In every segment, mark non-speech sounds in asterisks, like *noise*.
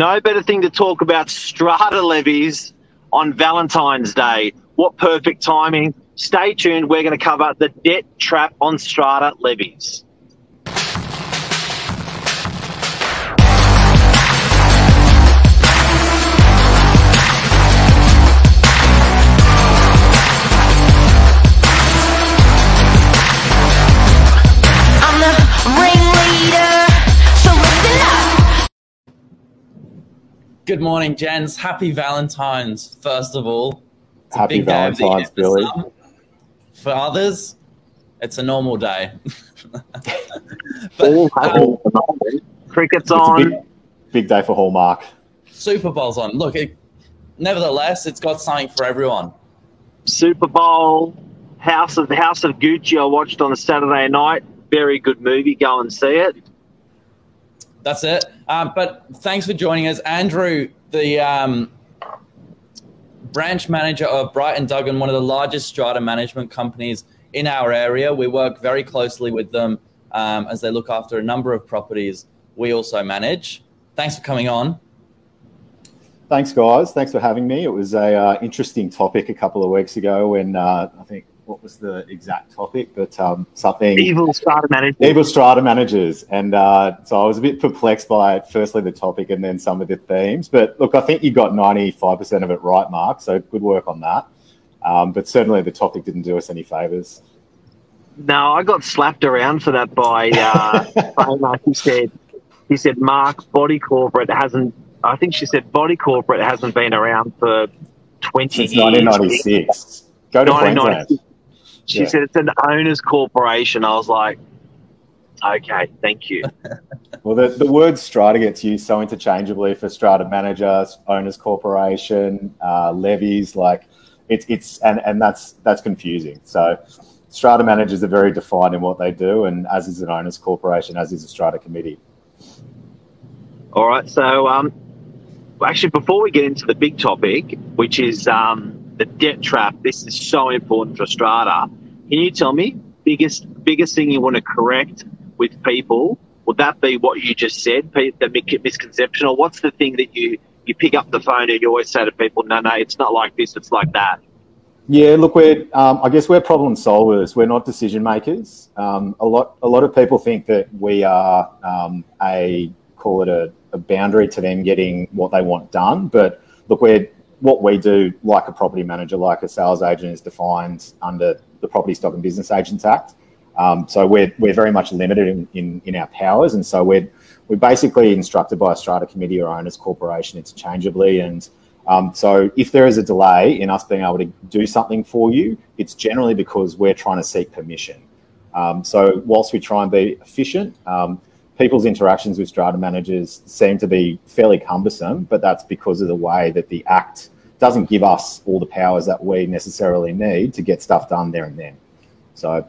No better thing to talk about strata levies on Valentine's Day. What perfect timing. Stay tuned. We're going to cover the debt trap on strata levies. Good morning, gents. Happy Valentine's, first of all. It's a Happy big day of the Valentine's, year for Billy. some. For others, it's a normal day. *laughs* All but happening at. Cricket's It's a on. big, big day for Hallmark. Super Bowl's on. Look, it, nevertheless, it's got something for everyone. Super Bowl, House of the House of Gucci. I watched on a Saturday night. Very good movie. Go and see it. That's it. Um, but thanks for joining us, Andrew, the um, branch manager of Bright & Duggan, one of the largest strata management companies in our area. We work very closely with them um, as they look after a number of properties we also manage. Thanks for coming on. Thanks, guys. Thanks for having me. It was a uh, interesting topic a couple of weeks ago when uh, I think what was the exact topic, but um, something Evil strata managers. evil strata managers, and uh, so I was a bit perplexed by firstly the topic and then some of the themes. But look, I think you got ninety five percent of it right, Mark. So good work on that. Um, but certainly the topic didn't do us any favors. No, I got slapped around for that by uh, *laughs* Framer. He said, he said, Mark, Body Corporate hasn't. I think she said Body Corporate hasn't been around for twenty Since years. nineteen ninety six. Go to Queensland. 1996. She Yeah. said it's an owners corporation. I was like, okay, thank you. *laughs* Well, the, the word strata gets used so interchangeably for strata managers, owners corporation, uh, levies. Like it's it's and and that's that's confusing. So strata managers are very defined in what they do, and as is an owners corporation, as is a strata committee. All right. So, um, actually, before we get into the big topic, which is um, the debt trap, this is so important for Strata. Can you tell me biggest biggest thing you want to correct with people? Would that be what you just said, the misconception, or what's the thing that you you pick up the phone and you always say to people, no, no, it's not like this, it's like that. Yeah, look, we're um, I guess we're problem solvers. We're not decision makers. Um, a lot a lot of people think that we are um, a call it a, a boundary to them getting what they want done. But look, we're what we do, like a property manager, like a sales agent, is defined under the Property Stock and Business Agents Act. Um, so we're we're very much limited in, in, in our powers, and so we're we're basically instructed by a strata committee or owners corporation interchangeably. And um, so if there is a delay in us being able to do something for you, it's generally because we're trying to seek permission. Um, so whilst we try and be efficient, um, people's interactions with strata managers seem to be fairly cumbersome, but that's because of the way that the Act doesn't give us all the powers that we necessarily need to get stuff done there and then. So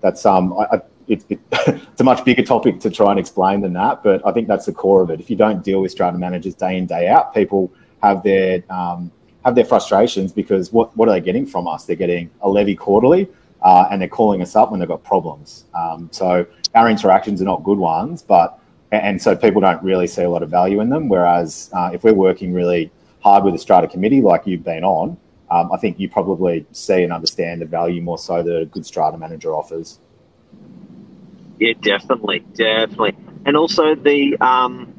that's um, I, I, it, it, *laughs* it's a much bigger topic to try and explain than that, but I think that's the core of it. If you don't deal with strata managers day in day out, people have their um, have their frustrations because what what are they getting from us? They're getting a levy quarterly, uh, and they're calling us up when they've got problems. Um, so our interactions are not good ones, but and so people don't really see a lot of value in them. Whereas uh, if we're working really hard with a strata committee like you've been on, um, I think you probably see and understand the value more so that a good strata manager offers. Yeah, definitely, definitely. And also the um,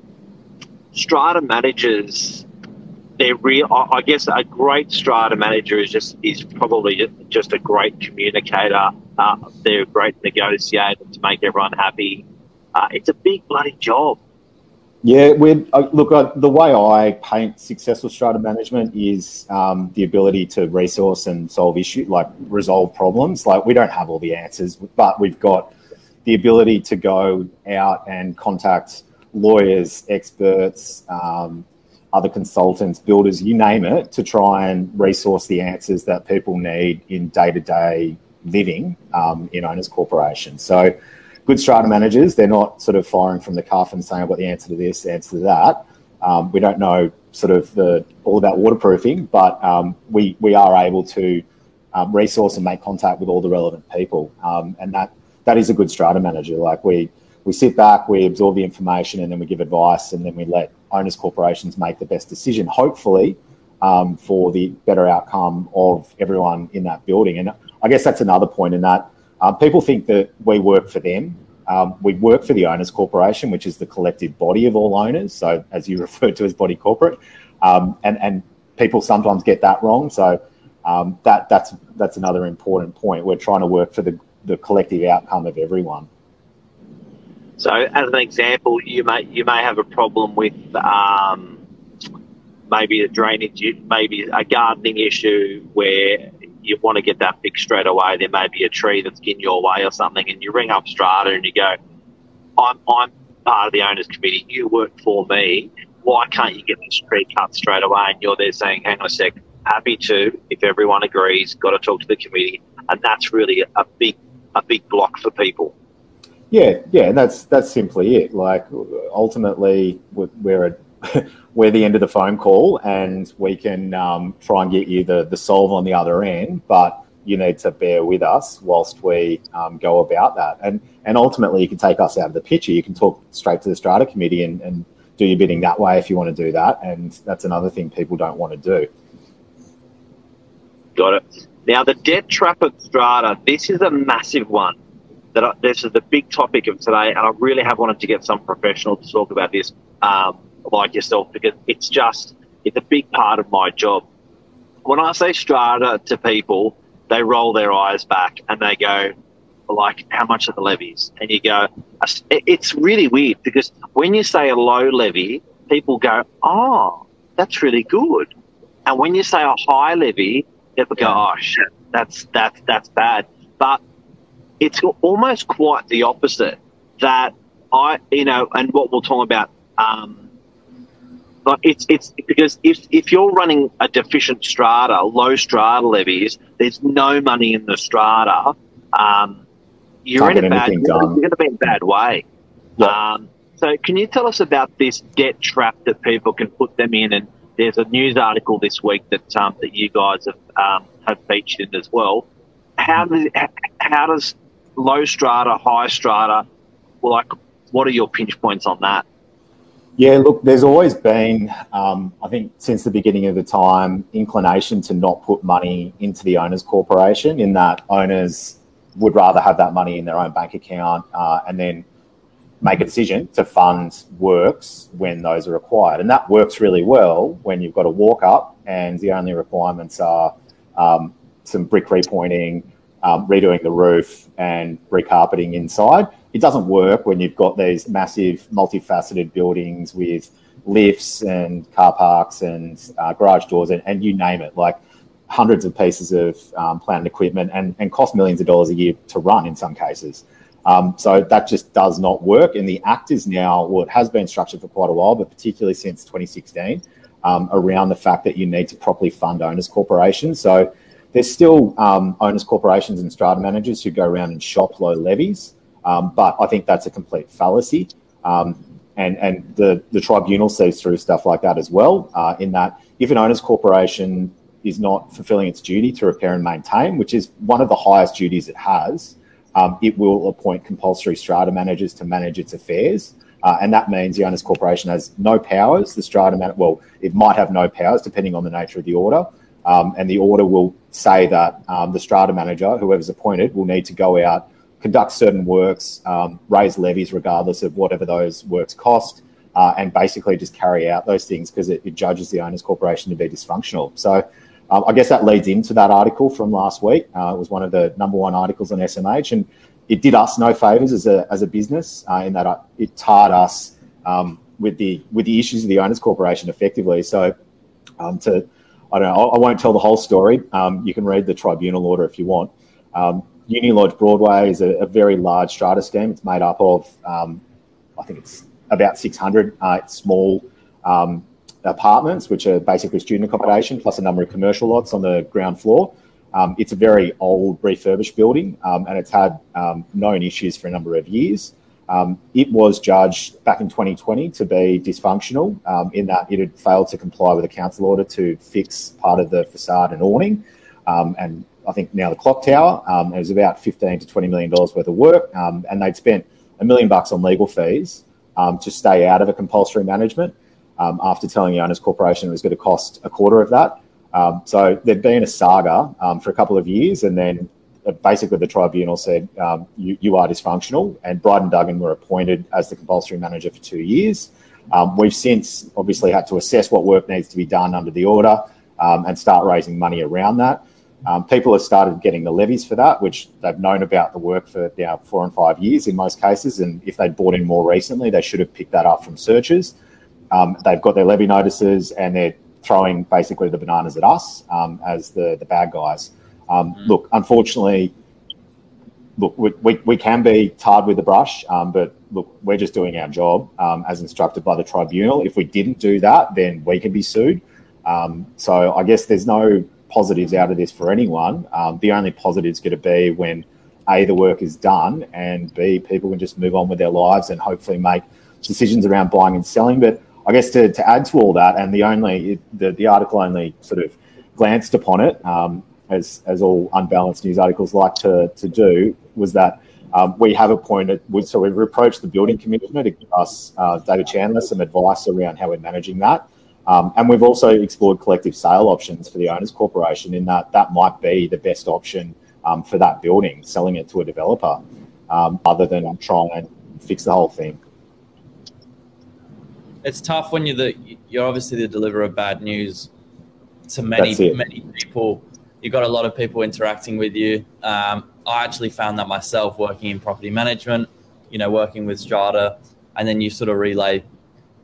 strata managers, they're real. I guess a great strata manager is just is probably just a great communicator. Uh, they're a great negotiator to make everyone happy. Uh, it's a big bloody job. Yeah, we uh, look. Uh, the way I paint successful strata management is um, the ability to resource and solve issues, like resolve problems. Like we don't have all the answers, but we've got the ability to go out and contact lawyers, experts, um, other consultants, builders, you name it, to try and resource the answers that people need in day to day living um, in owners corporations. So good strata managers, they're not sort of firing from the cuff and saying, I've got the answer to this, answer to that. Um, we don't know sort of the all about waterproofing, but um, we, we are able to um, resource and make contact with all the relevant people. Um, and that, that is a good strata manager. Like we, we sit back, we absorb the information, and then we give advice, and then we let owners corporations make the best decision, hopefully, um, for the better outcome of everyone in that building. And I guess that's another point in that uh, people think that we work for them. Um, we work for the owners corporation, which is the collective body of all owners. So, as you *laughs* referred to as body corporate, um, and and people sometimes get that wrong. So um, that that's that's another important point. We're trying to work for the the collective outcome of everyone. So, as an example, you may you may have a problem with um, maybe a drainage, maybe a gardening issue where you want to get that fixed straight away. There may be a tree that's in your way or something, and you ring up Strata and you go, "I'm I'm part of the owners committee. You work for me. Why can't you get this tree cut straight away?" And you're there saying, "Hang on a sec. Happy to if everyone agrees. Got to talk to the committee." And that's really a big a big block for people. Yeah, yeah, and that's that's simply it. Like ultimately, we're a, *laughs* we're the end of the phone call, and we can um, try and get you the the solve on the other end, but you need to bear with us whilst we um, go about that. And and ultimately, you can take us out of the picture. You can talk straight to the strata committee and, and do your bidding that way if you want to do that. And that's another thing people don't want to do. Got it. Now, the debt trap of strata. This is a massive one that I, this is the big topic of today, and I really have wanted to get some professional to talk about this, um, like yourself, because it's just it's a big part of my job. When I say strata to people, they roll their eyes back and they go, like, how much are the levies? And you go, it's really weird because when you say a low levy, people go, oh, that's really good. And when you say a high levy, people go, oh shit, that's that's that's bad. But it's almost quite the opposite. That I, you know, and what we'll talk about. Um, but it's it's because if if you're running a deficient strata, low strata levies, there's no money in the strata. Um, you're Can't in a bad. anything You're going to be in a bad way. Yeah. Um, so, can you tell us about this debt trap that people can put them in? And there's a news article this week that um, that you guys have um, have featured in as well. How does how does low strata, high strata, like what are your pinch points on that? Yeah, look, there's always been, um, I think, since the beginning of the time, inclination to not put money into the owners' corporation. In that owners would rather have that money in their own bank account uh, and then make a decision to fund works when those are required, and that works really well when you've got a walk up and the only requirements are um, some brick repointing, um, redoing the roof, and recarpeting inside. It doesn't work when you've got these massive, multifaceted buildings with lifts and car parks and uh, garage doors and, and you name it, like hundreds of pieces of um, plant and equipment and, and cost millions of dollars a year to run in some cases. Um, so that just does not work. And the Act is now, well, it has been structured for quite a while, but particularly since 2016, um, around the fact that you need to properly fund owners corporations. So there's still um, owners corporations and strata managers who go around and shop low levies, um, but I think that's a complete fallacy. Um, and and the, the tribunal sees through stuff like that as well, uh, in that if an owners corporation is not fulfilling its duty to repair and maintain, which is one of the highest duties it has, um, it will appoint compulsory strata managers to manage its affairs. Uh, and that means the owners corporation has no powers. The strata man, well, it might have no powers depending on the nature of the order. Um, and the order will say that um, the strata manager, whoever's appointed, will need to go out, conduct certain works, um, raise levies regardless of whatever those works cost, uh, and basically just carry out those things because it, it judges the owners corporation to be dysfunctional. So um, I guess that leads into that article from last week. Uh, it was one of the number one articles on SMH, and it did us no favors as a, as a business uh, in that it tarred us um, with the with the issues of the owners corporation effectively. So um, to I don't know, I won't tell the whole story. Um, you can read the tribunal order if you want. Um, Union Lodge Broadway is a, a, very large strata scheme. It's made up of, um, I think it's about 600 uh, small um, apartments, which are basically student accommodation, plus a number of commercial lots on the ground floor. Um, it's a very old, refurbished building, um, and it's had known issues for a number of years. Um, it was judged back in 2020 to be dysfunctional um, in that it had failed to comply with a council order to fix part of the facade and awning. Um, and I think now the clock tower, um, it was about 15 to 20 million dollars worth of work, um, and they'd spent a million bucks on legal fees um, to stay out of a compulsory management um, after telling the owners corporation it was going to cost a quarter of that. Um, so there'd been a saga um, for a couple of years, and then uh, basically the tribunal said you, you, are dysfunctional, and Bright & Duggan were appointed as the compulsory manager for two years. We've since obviously had to assess what work needs to be done under the order and start raising money around that. Um, people have started getting the levies for that, which they've known about the work for now four and five years in most cases. And if they'd bought in more recently, they should have picked that up from searches. Um, they've got their levy notices and they're throwing basically the bananas at us um, as the, the bad guys. Um, mm. Look, unfortunately, look, we, we, we, can be tarred with the brush, um, but look, we're just doing our job um, as instructed by the tribunal. If we didn't do that, then we can be sued. Um, so I guess there's no positives out of this for anyone. Um, the only positives going to be when A, the work is done, and B, people can just move on with their lives and hopefully make decisions around buying and selling. But I guess to, to add to all that, and the only the, the article only sort of glanced upon it, um, as as all unbalanced news articles like to to do, was that um, we have appointed. So we've approached the building commissioner to give us uh, David Chandler some advice around how we're managing that. Um, and we've also explored collective sale options for the owners corporation in that that might be the best option um, for that building, selling it to a developer, um, other than trying and fix the whole thing it's tough when you're the you're obviously the deliverer of bad news to many many people. You've got a lot of people interacting with you. Um, I actually found that myself working in property management, you know, working with Strata, and then you sort of relay,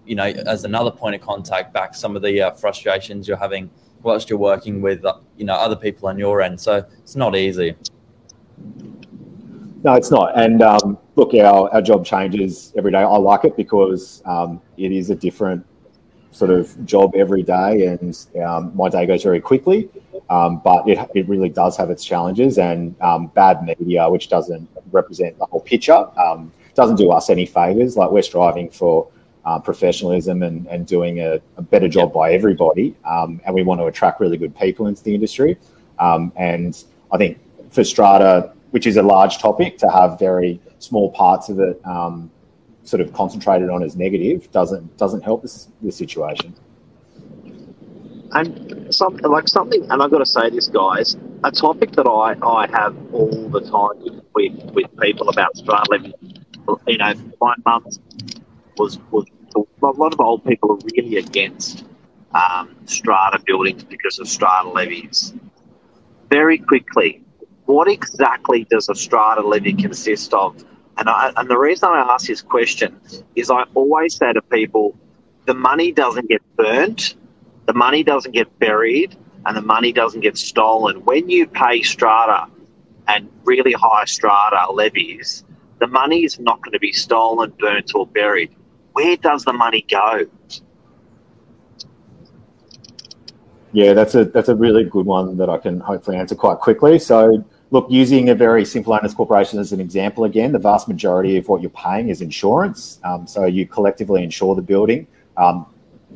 you know, as another point of contact back some of the uh, frustrations you're having whilst you're working with, uh, you know, other people on your end. So it's not easy. No, it's not. And um, look, our, our job changes every day. I like it because um, it is a different sort of job every day, and um, my day goes very quickly. Um, but it, it really does have its challenges, and um, bad media, which doesn't represent the whole picture, um, doesn't do us any favors. Like we're striving for uh, professionalism and, and doing a, a better job by everybody, um, and we want to attract really good people into the industry. and I think for Strata, which is a large topic, to have very small parts of it um, sort of concentrated on as negative doesn't doesn't help this, this situation. And something like something, and I've got to say this, guys, a topic that I, I have all the time with, with people about strata You know, my mum was was a lot of old people are really against um, strata buildings because of strata levies. Very quickly, what exactly does a strata levy consist of? And, I, and the reason I ask this question is I always say to people, the money doesn't get burnt, the money doesn't get buried, and the money doesn't get stolen. When you pay strata and really high strata levies, the money is not going to be stolen, burnt, or buried. Where does the money go? Yeah, that's a that's a really good one that I can hopefully answer quite quickly. So Look, using a very simple owners corporation as an example again, the vast majority of what you're paying is insurance. Um, so you collectively insure the building. Um,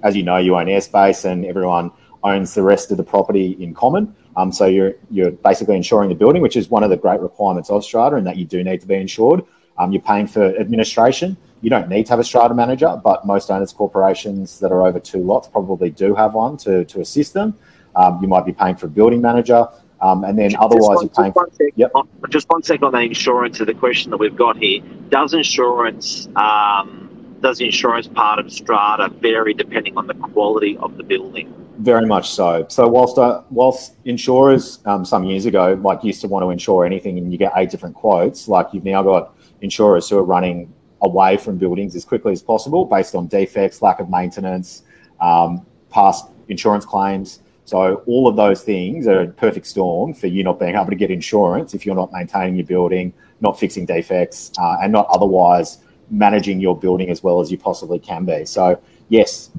as you know, you own airspace and everyone owns the rest of the property in common. Um, so you're you're basically insuring the building, which is one of the great requirements of Strata, and that you do need to be insured. Um, you're paying for administration. You don't need to have a Strata manager, but most owners corporations that are over two lots probably do have one to, to assist them. Um, you might be paying for a building manager. Um, and then just otherwise, one, you're paying. Just one, yep. just one second on that insurance. To the question that we've got here, does insurance um, does insurance part of strata vary depending on the quality of the building? Very much so. So whilst uh, whilst insurers um, some years ago like used to want to insure anything and you get eight different quotes, like you've now got insurers who are running away from buildings as quickly as possible based on defects, lack of maintenance, um, past insurance claims. So all of those things are a perfect storm for you not being able to get insurance if you're not maintaining your building, not fixing defects, uh, and not otherwise managing your building as well as you possibly can be. So yes.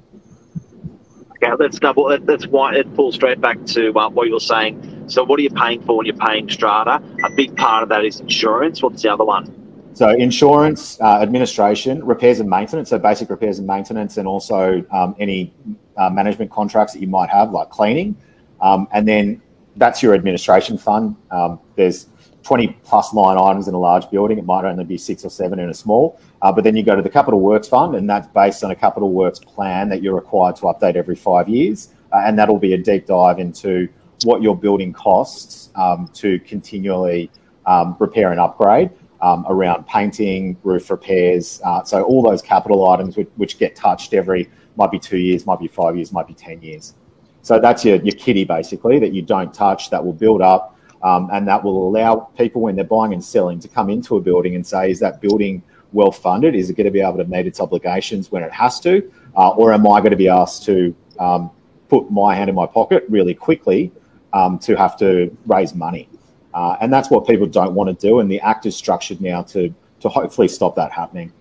Okay, let's double. That's why it pulls straight back to uh, what you were saying. So what are you paying for when you're paying strata? A big part of that is insurance. What's the other one? So insurance, uh, administration, repairs and maintenance. So basic repairs and maintenance, and also um, any uh, management contracts that you might have, like cleaning. Um, and then that's your administration fund. Um, there's 20 plus line items in a large building. It might only be six or seven in a small. Uh, but then you go to the Capital Works Fund, and that's based on a Capital Works plan that you're required to update every five years. Uh, and that'll be a deep dive into what your building costs um, to continually um, repair and upgrade um, around painting, roof repairs. Uh, so all those capital items which, which, get touched every might be two years, might be five years, might be ten years. So that's your your kitty basically that you don't touch that will build up, um, and that will allow people when they're buying and selling to come into a building and say, is that building well funded? Is it going to be able to meet its obligations when it has to, uh, or am I going to be asked to um, put my hand in my pocket really quickly um, to have to raise money? Uh, and that's what people don't want to do. And the act is structured now to to hopefully stop that happening.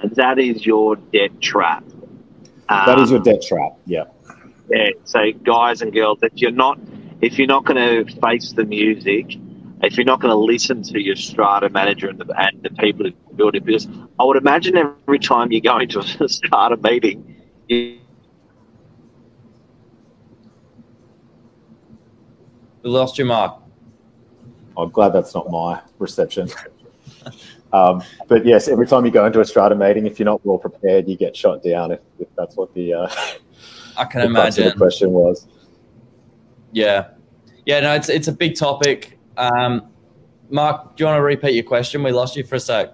And that is your debt trap. Um, that is your um, debt trap. Yeah. Yeah. So guys and girls, if you're not if you're not going to face the music, if you're not going to listen to your strata manager and the, and the people who build it, because I would imagine every time you go into a *laughs* strata meeting, you We lost your mark. I'm glad that's not my reception. um, but yes, every time you go into a strata meeting, if you're not well prepared, you get shot down. If, if that's what the uh, *laughs* I can imagine the question was. Yeah, yeah, no, it's it's a big topic. Um, Mark, do you want to repeat your question? We lost you for a sec.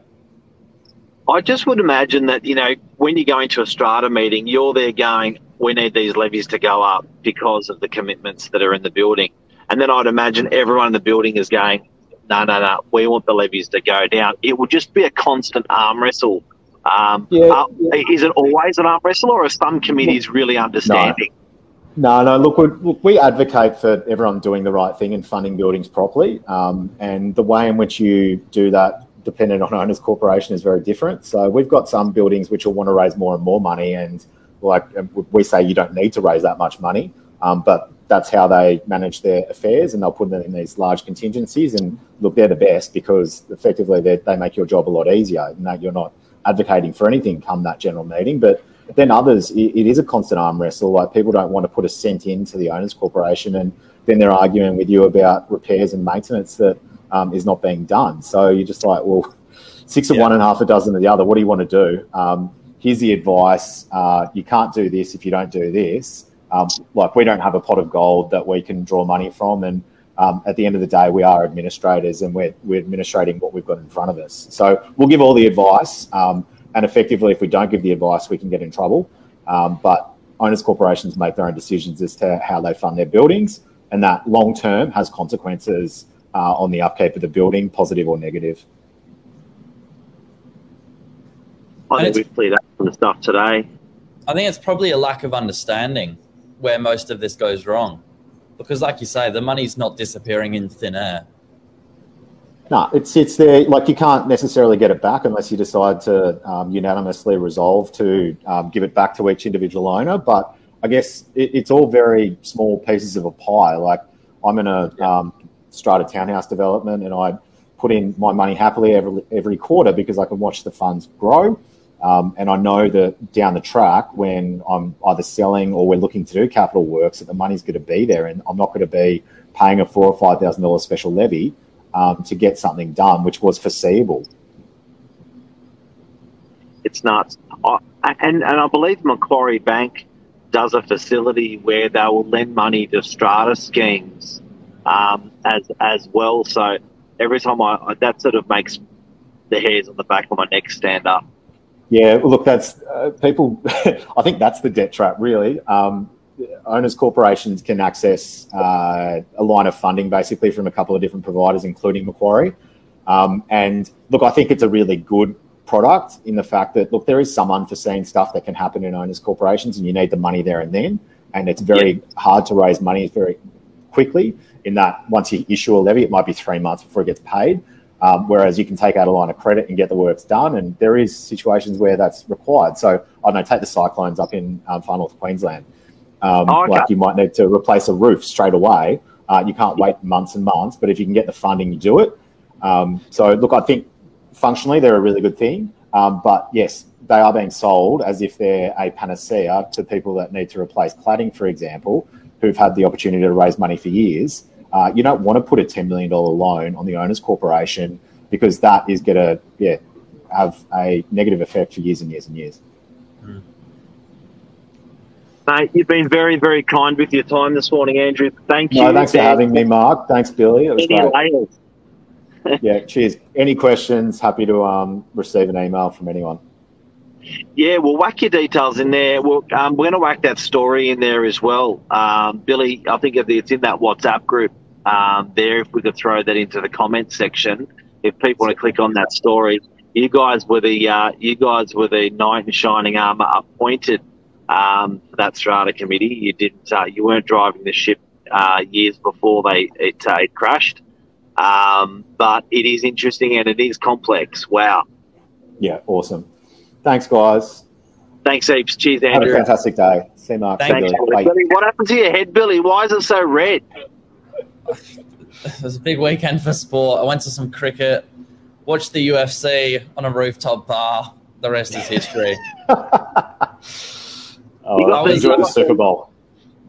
I just would imagine that you know when you go into a strata meeting, you're there going, "We need these levies to go up because of the commitments that are in the building." And then I'd imagine everyone in the building is going, no, no, no, we want the levies to go down. It will just be a constant arm wrestle. Um, yeah, uh, yeah. Is it always an arm wrestle, or are some committees really understanding? No, no. Look, look, we advocate for everyone doing the right thing and funding buildings properly. Um, and the way in which you do that, dependent on owners' corporation, is very different. So we've got some buildings which will want to raise more and more money, and like we say, you don't need to raise that much money. Um, but that's how they manage their affairs, and they'll put them in these large contingencies. And look, they're the best because effectively they make your job a lot easier, and that you're not advocating for anything come that general meeting. But then others, it, is a constant arm wrestle. Like people don't want to put a cent into the owners' corporation, and then they're arguing with you about repairs and maintenance that um, is not being done. So you're just like, well, six of yeah. one and half a dozen of the other. What do you want to do? Um, here's the advice: uh, you can't do this if you don't do this. Um, like we don't have a pot of gold that we can draw money from, and um, at the end of the day, we are administrators and we're, we're administrating what we've got in front of us. So we'll give all the advice, um, and effectively, if we don't give the advice, we can get in trouble. Um, but owners corporations make their own decisions as to how they fund their buildings, and that long term has consequences uh, on the upkeep of the building, positive or negative. I think we've cleared up some the stuff today. I think it's probably a lack of understanding where most of this goes wrong. Because, like you say, the money's not disappearing in thin air. No, it sits there. Like you can't necessarily get it back unless you decide to um, unanimously resolve to um, give it back to each individual owner. But I guess it, it's all very small pieces of a pie. Like I'm in a um, strata townhouse development, and I put in my money happily every every quarter because I can watch the funds grow. Um, and I know that down the track, when I'm either selling or we're looking to do capital works, that the money's going to be there, and I'm not going to be paying a four or five thousand dollars special levy um, to get something done, which was foreseeable. It's I, and and I believe Macquarie Bank does a facility where they will lend money to strata schemes um, as as well. So every time I that sort of makes the hairs on the back of my neck stand up. Yeah, look, that's uh, people. *laughs* I think that's the debt trap, really. Um, owners corporations can access uh, a line of funding basically from a couple of different providers, including Macquarie. Um, and look, I think it's a really good product in the fact that look, there is some unforeseen stuff that can happen in owners corporations, and you need the money there and then. And it's very yeah. hard to raise money very quickly. In that, once you issue a levy, it might be three months before it gets paid. Um, whereas you can take out a line of credit and get the works done, and there is situations where that's required. So I don't know, take the cyclones up in um, far north Queensland. Um, oh, okay. Like you might need to replace a roof straight away. Uh, you can't wait months and months, but if you can get the funding, you do it. Um, so look, I think functionally they're a really good thing, um, but yes, they are being sold as if they're a panacea to people that need to replace cladding, for example, who've had the opportunity to raise money for years uh, you don't want to put a $10 million loan on the owner's corporation because that is going to yeah, have a negative effect for years and years and years. Mate, you've been very, very kind with your time this morning, Andrew. Thank you. No, thanks for having me, Mark. Thanks, Billy. It was great. *laughs* Yeah, cheers. Any questions? Happy to um, receive an email from anyone. Yeah, we'll whack your details in there. We'll, um, we're going to whack that story in there as well. Um, Billy, I think it's in that WhatsApp group um, there, if we could throw that into the comments section, if people want to click on that story, you guys were the uh, you guys were the knight in shining armor appointed um, for that strata committee. You didn't uh, you weren't driving the ship uh, years before they it, uh, it crashed, um, but it is interesting and it is complex. Wow. Yeah, awesome. Thanks, guys. Thanks heaps. Cheers, Andrew. Have a fantastic day. See you, Mark. See you, Thanks, Billy. Billy. Bye. Billy, What happened to your head, Billy? Why is it so red? It was a big weekend for sport. I went to some cricket, watched the UFC on a rooftop bar. The rest is history. *laughs* Oh, I enjoyed the Super Bowl.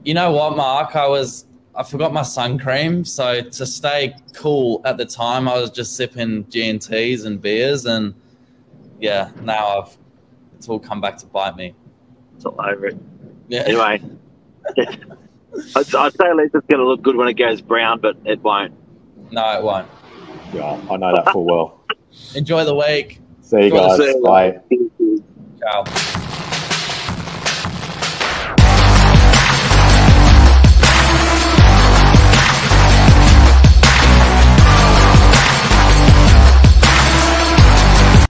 You know what, Mark? I was I forgot my sun cream, so to stay cool at the time, I was just sipping G and T's and beers, and yeah, now I've it's all come back to bite me. It's all over it. Yeah, Anyway, *laughs* I'd, I'd say at least it's going to look good when it goes brown, but it won't. no, it won't. Yeah, I know that full well. Enjoy the week. See you Good to guys. see you. Bye. Ciao.